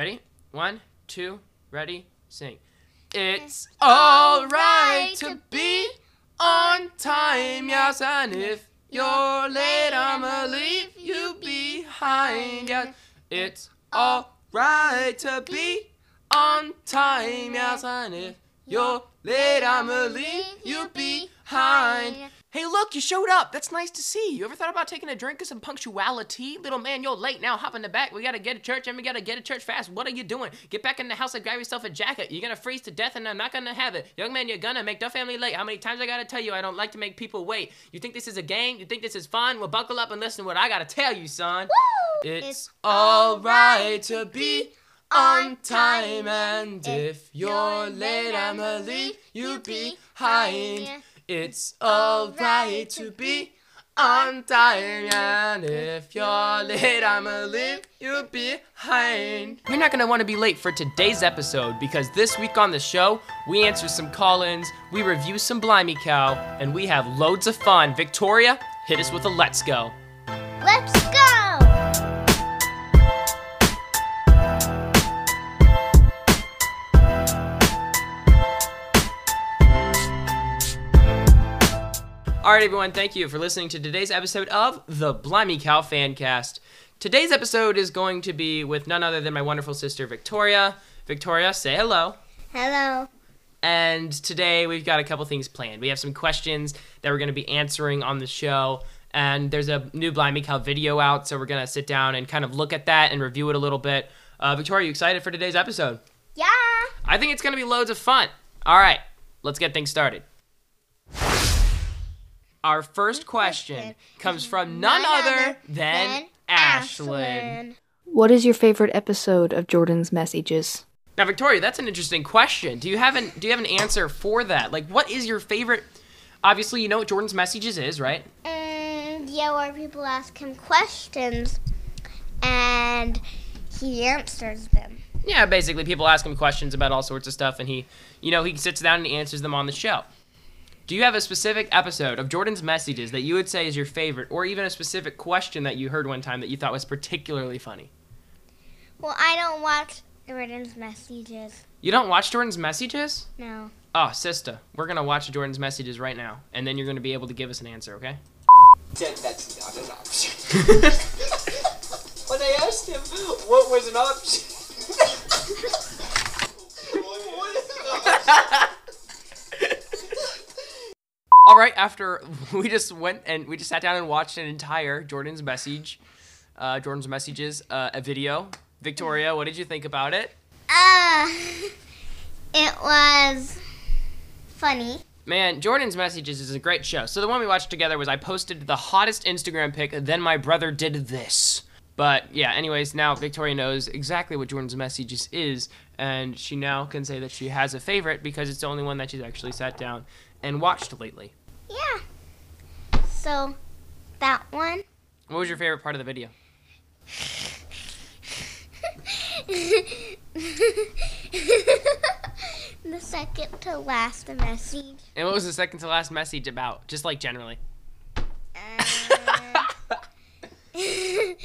Ready? One, two, ready, sing. It's alright to be on time, yes, and if you're late, I'ma leave you behind, yes. It's alright to be on time, yes, and if you're late, I'ma leave you behind. Hey, look, you showed up. That's nice to see. You ever thought about taking a drink of some punctuality? Little man, you're late now. Hop in the back. We gotta get to church and we gotta get to church fast. What are you doing? Get back in the house and grab yourself a jacket. You're gonna freeze to death and I'm not gonna have it. Young man, you're gonna make the family late. How many times I gotta tell you I don't like to make people wait? You think this is a game? You think this is fun? Well, buckle up and listen to what I gotta tell you, son. Woo! It's, It's alright to be on time, and if you're late, I'ma leave you behind. Behind. It's alright to be on time, and if you're late, I'ma leave you behind. You're not gonna wanna be late for today's episode because this week on the show, we answer some call ins, we review some Blimey Cow, and we have loads of fun. Victoria, hit us with a let's go. Let's All right, everyone, thank you for listening to today's episode of the Blimey Cow Fancast. Today's episode is going to be with none other than my wonderful sister, Victoria. Victoria, say hello. Hello. And today we've got a couple things planned. We have some questions that we're going to be answering on the show. And there's a new Blimey Cow video out, so we're going to sit down and kind of look at that and review it a little bit. Uh, Victoria, you excited for today's episode? Yeah. I think it's going to be loads of fun. All right, let's get things started. Our first question comes from none other than Ashlyn. What is your favorite episode of Jordan's Messages? Now, Victoria, that's an interesting question. Do you have an Do you have an answer for that? Like, what is your favorite? Obviously, you know what Jordan's messages is, right? And yeah, where people ask him questions and he answers them. Yeah, basically, people ask him questions about all sorts of stuff, and he, you know, he sits down and he answers them on the show. Do you have a specific episode of Jordan's messages that you would say is your favorite, or even a specific question that you heard one time that you thought was particularly funny? Well, I don't watch Jordan's messages. You don't watch Jordan's messages? No. Oh, sister, we're gonna watch Jordan's messages right now, and then you're gonna be able to give us an answer, okay? That's not an option. when I asked him what was an option. what is an option? All right, after we just went and we just sat down and watched an entire Jordan's message, uh, Jordan's messages, uh, a video. Victoria, what did you think about it? Uh, it was funny. Man, Jordan's messages is a great show. So the one we watched together was I posted the hottest Instagram pic, then my brother did this. But yeah, anyways, now Victoria knows exactly what Jordan's messages is, and she now can say that she has a favorite because it's the only one that she's actually sat down and watched lately. Yeah. So, that one. What was your favorite part of the video? the second to last message. And what was the second to last message about? Just like generally. Uh, it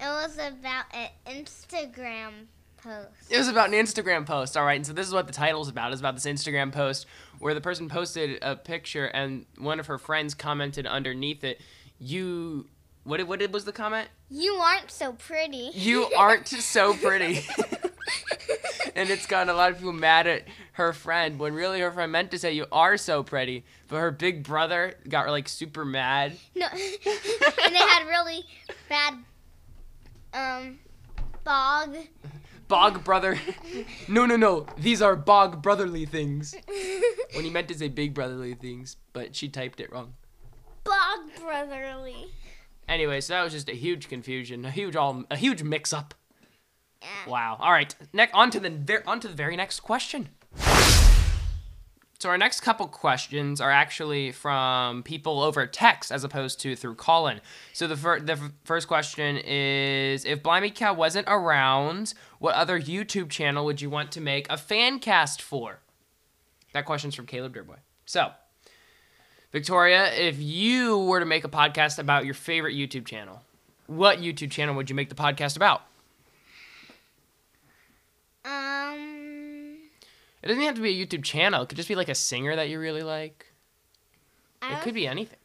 was about an Instagram post. It was about an Instagram post, all right. And so this is what the title's about. It's about this Instagram post where the person posted a picture and one of her friends commented underneath it, "You, what? What was the comment? You aren't so pretty. You aren't so pretty." and it's gotten a lot of people mad at her friend when really her friend meant to say you are so pretty, but her big brother got like super mad. No, and they had really bad um bog. Bog brother. no, no, no. These are bog brotherly things. When he meant to say big brotherly things, but she typed it wrong. bog brotherly. Anyway, so that was just a huge confusion, a huge all, a huge mix-up. Yeah. Wow. All right. Next, on to the on to the very next question. So our next couple questions are actually from people over text as opposed to through call-in. So the fir- the f- first question is: If Blimey Cow wasn't around, what other YouTube channel would you want to make a fan cast for? That question's from Caleb Durboy. So, Victoria, if you were to make a podcast about your favorite YouTube channel, what YouTube channel would you make the podcast about? It doesn't have to be a YouTube channel. It could just be like a singer that you really like. I It would, could be anything.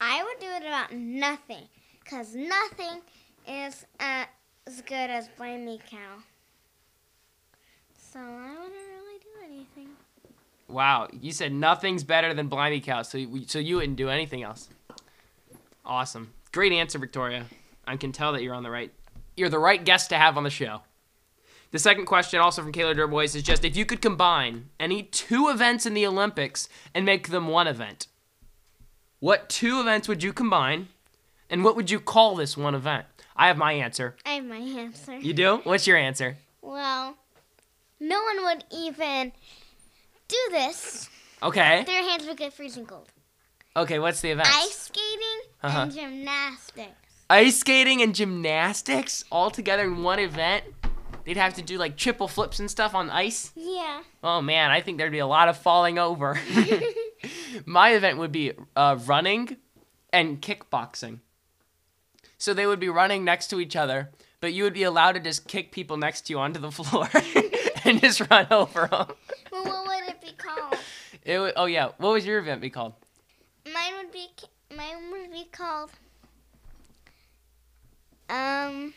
I would do it about nothing, cause nothing is uh, as good as Blimey Cow. So I wouldn't really do anything. Wow, you said nothing's better than Blimey Cow, so you, so you wouldn't do anything else. Awesome, great answer, Victoria. I can tell that you're on the right. You're the right guest to have on the show. The second question, also from Kayla Durbois, is just if you could combine any two events in the Olympics and make them one event, what two events would you combine, and what would you call this one event? I have my answer. I have my answer. You do? What's your answer? Well, no one would even do this. Okay. Their hands would get freezing cold. Okay, what's the event? Ice skating Uh-huh. and gymnastics. ice skating and gymnastics all together in one event. They'd have to do like triple flips and stuff on ice. Yeah. Oh man, I think there'd be a lot of falling over. My event would be uh, running and kickboxing. So they would be running next to each other, but you would be allowed to just kick people next to you onto the floor and just run over them. well, what would it be called? It would, oh yeah, what would your event be called? Mine would be mine would be called um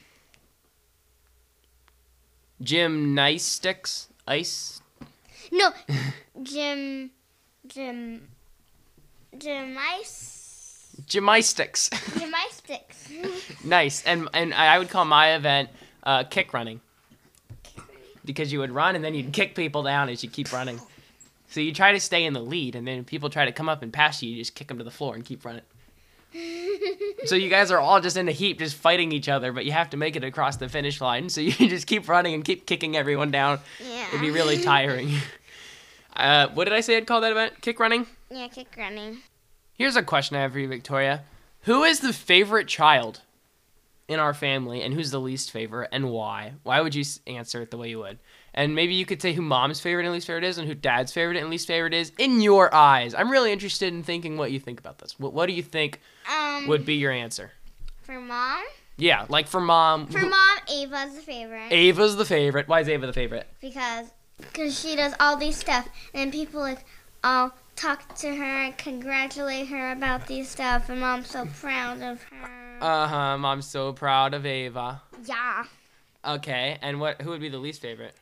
Gymnastics, ice. no Jim. gym gym gymice Gymnastics. gymnastics. Nice. And and I would call my event uh, kick running. Because you would run and then you'd kick people down as you keep running. So you try to stay in the lead, and then if people try to come up and pass you, you just kick them to the floor and keep running. So you guys are all just in a heap, just fighting each other, but you have to make it across the finish line. So you just keep running and keep kicking everyone down. yeah. It'd be really tiring. Uh, what did I say I'd call that event? Kick running? Yeah, kick running. Here's a question I have for you, Victoria. Who is the favorite child in our family, and who's the least favorite, and why? Why would you answer it the way you would? And maybe you could say who mom's favorite and least favorite is, and who dad's favorite and least favorite is in your eyes. I'm really interested in thinking what you think about this. What, what do you think Um would be your answer? for mom? Yeah, like for mom. For who- mom, Ava's the favorite. Ava's the favorite. Why is Ava the favorite? because cause she does all these stuff and people like all talk to her and congratulate her about these stuff and mom's so proud of her Uh huh. Mom's so proud of Ava. yeah Okay, and what? Who would be the least favorite?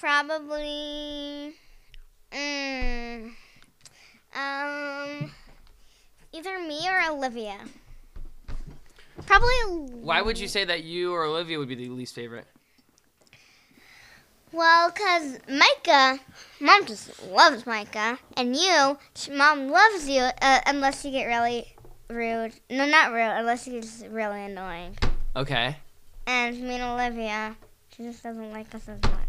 Probably mm, um either me or olivia probably Why would you say that you or Olivia would be the least favorite? well because micah mom just loves micah and you mom loves you uh, unless you get really rude no not rude unless you get just really annoying Okay. And me and Olivia, she just doesn't like us as much.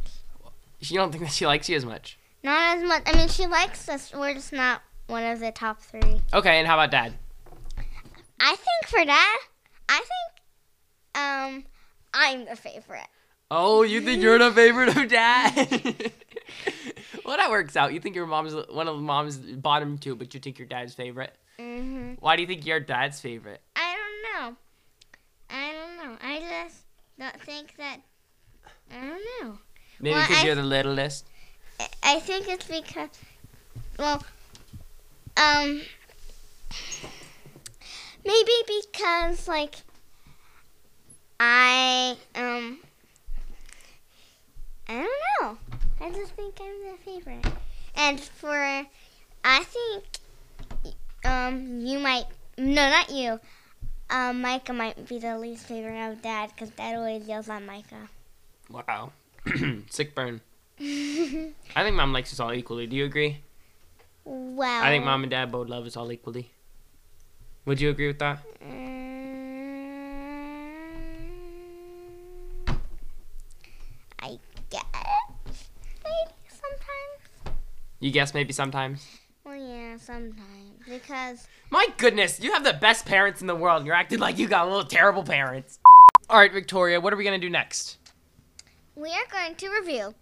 You don't think that she likes you as much? Not as much. I mean, she likes us. We're just not one of the top three. Okay, and how about dad? I think for dad, I think um, I'm the favorite. Oh, you think you're the favorite of dad? well, that works out. You think your mom's one of the mom's bottom two, but you think your dad's favorite. hmm Why do you think you're dad's favorite? I don't know. I don't know. I just don't think that. I don't know. Maybe Well, because you're the littlest. I- I think it's because, well, um, maybe because like I um, I don't know. I just think I'm the favorite, and for I think um you might no not you. Um, Micah might be the least favorite of Dad because Dad always yells at Micah. Wow. Sick burn. I think mom likes us all equally. Do you agree? well, I think mom and dad both love us all equally. Would you agree with that? Mm, I guess maybe sometimes. You guess maybe sometimes. Well, yeah, sometimes because My goodness, you have the best parents in the world. and You're acting like you got little terrible parents. All right, Victoria, what are we gonna do next? We are going to review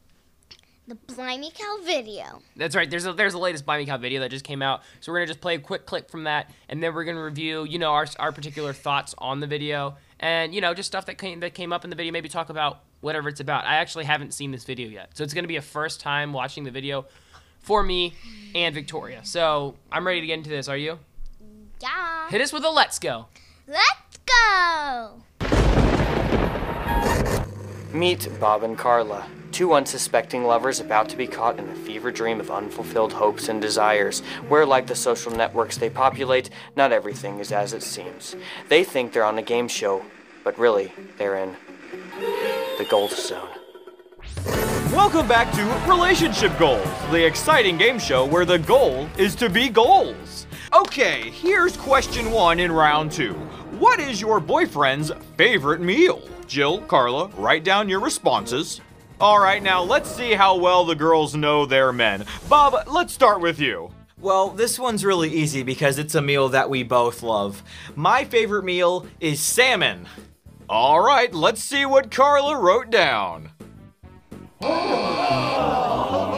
the Blimey Cow video. That's right. There's a there's a latest Blimey Cow video that just came out, so we're gonna just play a quick clip from that, and then we're gonna review, you know, our our particular thoughts on the video, and you know, just stuff that came that came up in the video. Maybe talk about whatever it's about. I actually haven't seen this video yet, so it's gonna be a first time watching the video for me and Victoria. So I'm ready to get into this. Are you? Yeah. Hit us with a let's go. Let's go. Meet Bob and Carla, two unsuspecting lovers about to be caught in a fever dream of unfulfilled hopes and desires, where, like the social networks they populate, not everything is as it seems. They think they're on a game show, but really, they're in the Gold Zone. Welcome back to Relationship Goals, the exciting game show where the goal is to be goals. Okay, here's question one in round two. What is your boyfriend's favorite meal? Jill, Carla, write down your responses. All right, now let's see how well the girls know their men. Bob, let's start with you. Well, this one's really easy because it's a meal that we both love. My favorite meal is salmon. All right, let's see what Carla wrote down.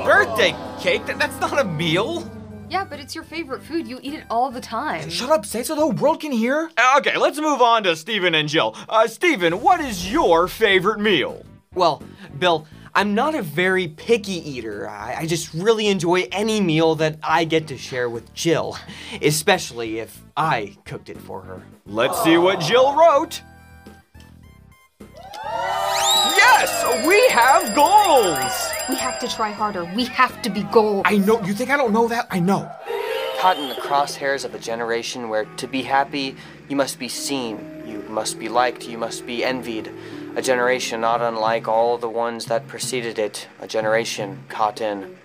Birthday cake? That's not a meal. Yeah, but it's your favorite food. You eat it all the time. Shut up, say so the whole world can hear. Uh, Okay, let's move on to Stephen and Jill. Uh, Stephen, what is your favorite meal? Well, Bill, I'm not a very picky eater. I, I just really enjoy any meal that I get to share with Jill, especially if I cooked it for her. Let's see what Jill wrote. Yes, we have goals. We have to try harder. We have to be gold. I know. You think I don't know that? I know. Caught in the crosshairs of a generation where to be happy, you must be seen, you must be liked, you must be envied. A generation not unlike all the ones that preceded it. A generation caught in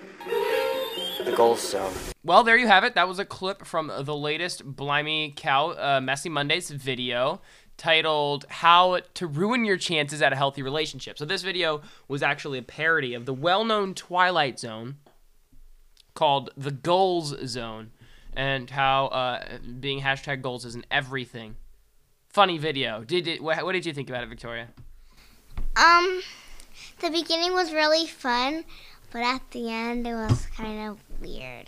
the Gold Zone. Well, there you have it. That was a clip from the latest Blimey Cow uh, Messy Mondays video titled How to Ruin Your Chances at a Healthy Relationship. So, this video was actually a parody of the well known Twilight Zone called The Goals Zone and how uh, being hashtag goals is in everything. Funny video. Did it, what, what did you think about it, Victoria? Um, the beginning was really fun, but at the end it was kind of weird.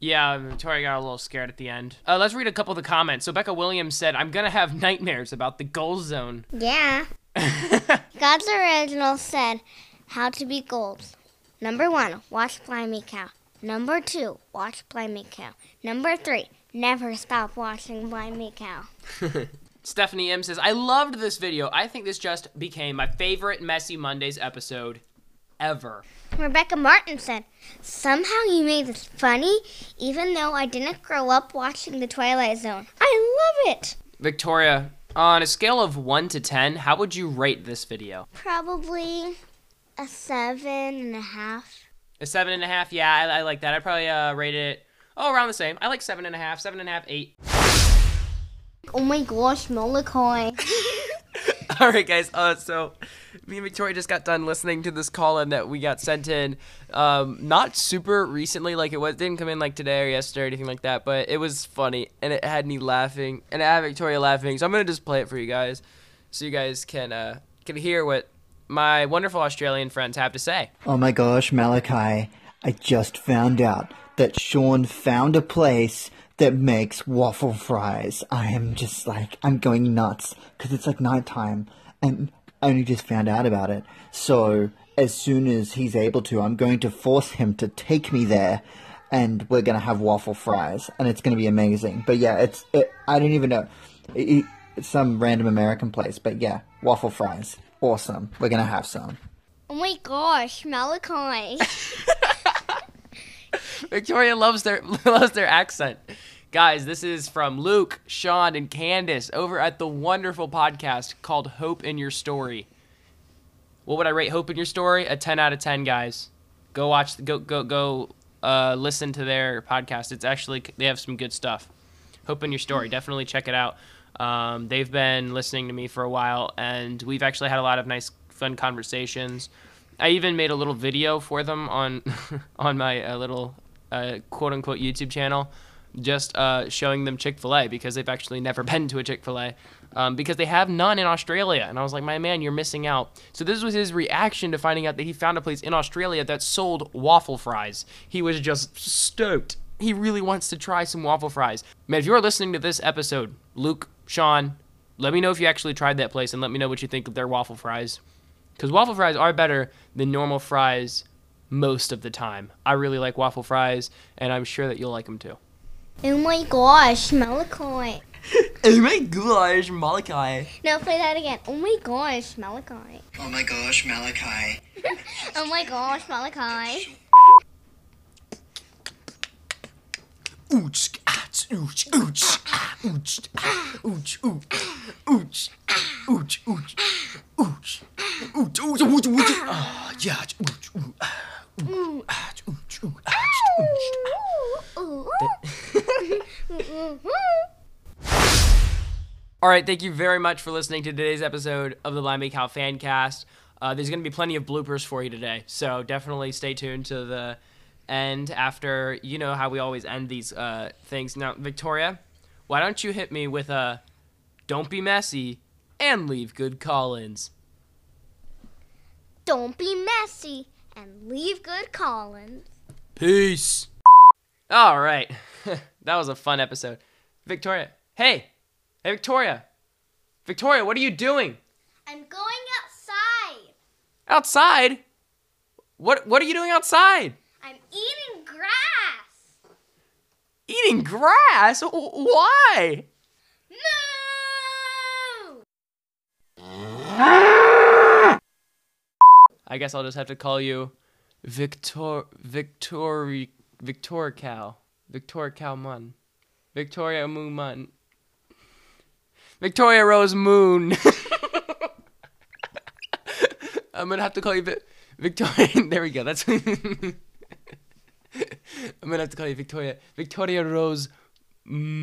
Yeah, Victoria got a little scared at the end. Uh, let's read a couple of the comments. So Becca Williams said, "I'm gonna have nightmares about the goal zone." Yeah. God's original said, "How to be gold." Number one, watch Blimey Cow. Number two, watch Blimey Cow. Number three, never stop watching Blimey Cow. Stephanie M says, "I loved this video. I think this just became my favorite Messy Mondays episode ever." Rebecca Martin said, Somehow you made this funny, even though I didn't grow up watching The Twilight Zone. I love it! Victoria, on a scale of one to ten, how would you rate this video? Probably a seven and a half. A seven and a half. Yeah, I, I like that. I'd probably uh, rate it oh around the same. I like seven and a half, seven and a half, eight. Oh my gosh, Malachi. All right, guys. Uh, so me and Victoria just got done listening to this call in that we got sent in. Um, not super recently, like it was didn't come in like today or yesterday or anything like that, but it was funny and it had me laughing and it had Victoria laughing. So I'm gonna just play it for you guys, so you guys can uh can hear what my wonderful Australian friends have to say. Oh my gosh, Malachi, I just found out that Sean found a place that makes waffle fries. I am just like, I'm going nuts because it's like nighttime and I only just found out about it. So, as soon as he's able to, I'm going to force him to take me there and we're going to have waffle fries and it's going to be amazing. But yeah, it's, it, I don't even know. It, it's some random American place, but yeah, waffle fries. Awesome. We're going to have some. Oh my gosh, Malachi. Victoria loves their loves their accent. Guys, this is from Luke, Sean, and Candace over at the wonderful podcast called Hope in Your Story. What would I rate Hope in Your Story? A 10 out of 10, guys. Go watch go go go uh, listen to their podcast. It's actually they have some good stuff. Hope in Your Story. Definitely check it out. Um, they've been listening to me for a while, and we've actually had a lot of nice, fun conversations. I even made a little video for them on on my uh, little uh, quote unquote YouTube channel, just uh, showing them Chick Fil A because they've actually never been to a Chick Fil A um, because they have none in Australia. And I was like, my man, you're missing out. So this was his reaction to finding out that he found a place in Australia that sold waffle fries. He was just stoked. He really wants to try some waffle fries. Man, if you're listening to this episode, Luke, Sean, let me know if you actually tried that place and let me know what you think of their waffle fries. because waffle fries are better than normal fries most of the time. I really like waffle fries, and I'm sure that you'll like them too. Oh my gosh, Malachi. Oh my gosh, Malachi. Now play that again. Oh my gosh, Malachi. Oh my gosh, Malachi. Oh my gosh, Malachi. Ooch, ach, ooch, ooch, ah, ooch, ah, ooch, ooch, ooch, ooch, ooch, ooch, ooch, ooch, ooch, ooch, ah, yeah, ooch, ooch, ah, ooch, ah, ooch, ooch, ah, ooch. All right, thank you very much for listening to today's episode of the Blimey Cow Fancast. Uh, there's going to be plenty of bloopers for you today, so definitely stay tuned to the end after. You know how we always end these uh, things. Now, Victoria, why don't you hit me with a "Don't be messy" and leave good call-ins. Don't be messy and leave good callings. Peace. All right, that was a fun episode. Victoria, hey, hey, Victoria, Victoria, what are you doing I'm going outside. outside? What What are you doing outside? I'm eating grass. Eating grass? Why? Moo! I guess I'll just have to call you Victor Victory Victor Cow. Victoria Cow Mun. Victoria Moo Mun. Victoria Rose Moon. I'm gonna have to call you Vi- Victoria. there we go. That's. I'm gonna have to call you Victoria. Victoria Rose Moon.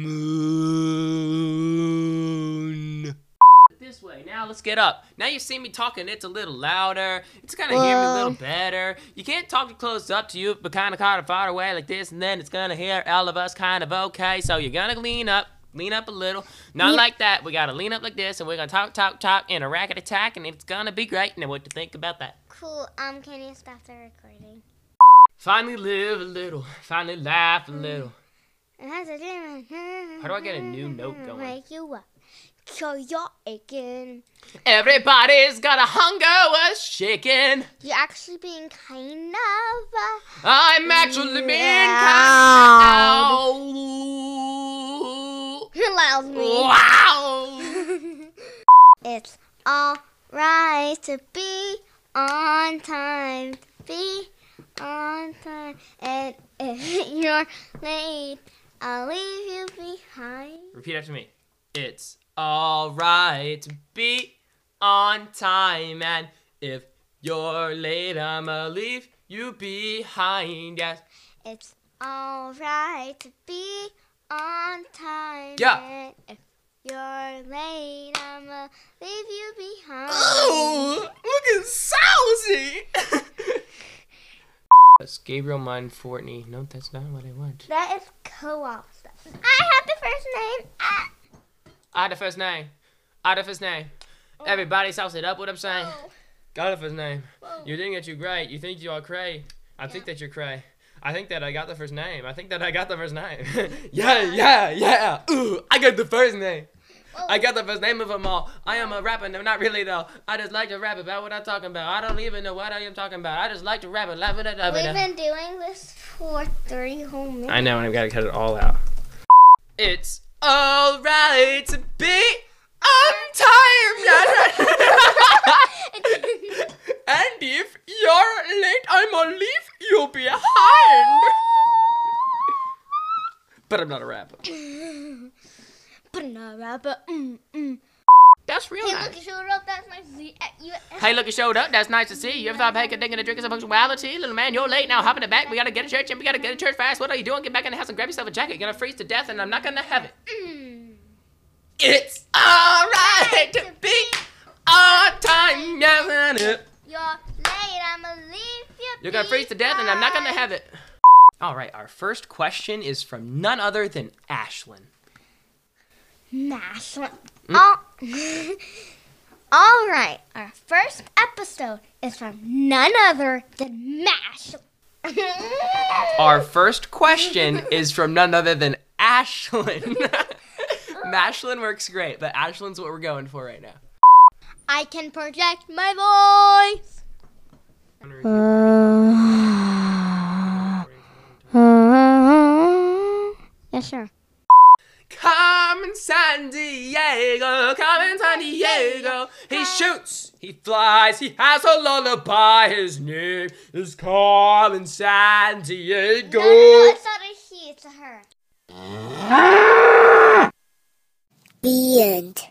This way. Now let's get up. Now you see me talking. It's a little louder. It's gonna hear me a little better. You can't talk too close up to you, but kind of kind of far away like this, and then it's gonna hear all of us kind of okay. So you're gonna lean up. Lean up a little. Not like that. We gotta lean up like this, and we're gonna talk, talk, talk in a racket attack, and it's gonna be great. Now, what you think about that? Cool. Um, can you stop the recording? Finally live a little. Finally laugh a little. How How do I get a new note going? Wake you up. So you're aching. Everybody's got a hunger was shaking. You're actually being kind of. Uh, I'm actually being Loud. kind allows me. Wow. It's alright to be on time. To be on time. And if you're late, I'll leave you behind. Repeat after me. It's alright to be on time, and if you're late, I'ma leave you behind. Yes. It's alright to be on time. Yeah. And if you're late, I'ma leave you behind. Oh, looking sousy. That's Gabriel Mine Fortney. No, that's not what I want. That is co-op stuff. I have the first name. Ah. I had the first name. I had the first name. Everybody sauce it up. What I'm saying. Oh. Got the first name. You think that you're great. You think you are cray. I think that you're cray. I think that I got the first name. I think that I got the first name. yeah, yeah, yeah. Ooh, I got the first name. I got the first name of them all. I am a rapper, no, not really though. I just like to rap about what I'm talking about. I don't even know what I am talking about. I just like to rap laugh it, We've been doing this for three whole minutes. I know, and I've got to cut it all out. It's alright to be. I'm time. and if you're late, I'm gonna leave you behind. but I'm not a rapper. But I'm not a rapper. Mm, mm. That's real Hey, nice. look, you showed up. That's nice to see you- Hey, look, you showed up. That's nice to see you. Ever thought about taking a drink of some punctuality? Little man, you're late now. Hop in the back. We gotta get to church and we gotta get to church fast. What are you doing? Get back in the house and grab yourself a jacket. You're gonna freeze to death and I'm not gonna have it. It's alright to be on time. Yeah, You're late. I'ma leave you. You're gonna freeze to death and I'm not gonna have it. All right, our first question is from none other than Ashlyn. Nash. Hmm? Oh. All right. Our first episode is from none other than Mash. Our first question is from none other than Ashlyn. Mashlyn works great, but Ashlyn's what we're going for right now. I can project my voice. yes, sir. Carmen Sandiego, Carmen Sandiego. He shoots, he flies, he has a lullaby. His name is Carmen Sandiego. No, no, no, it's not a he, it's a her. The end.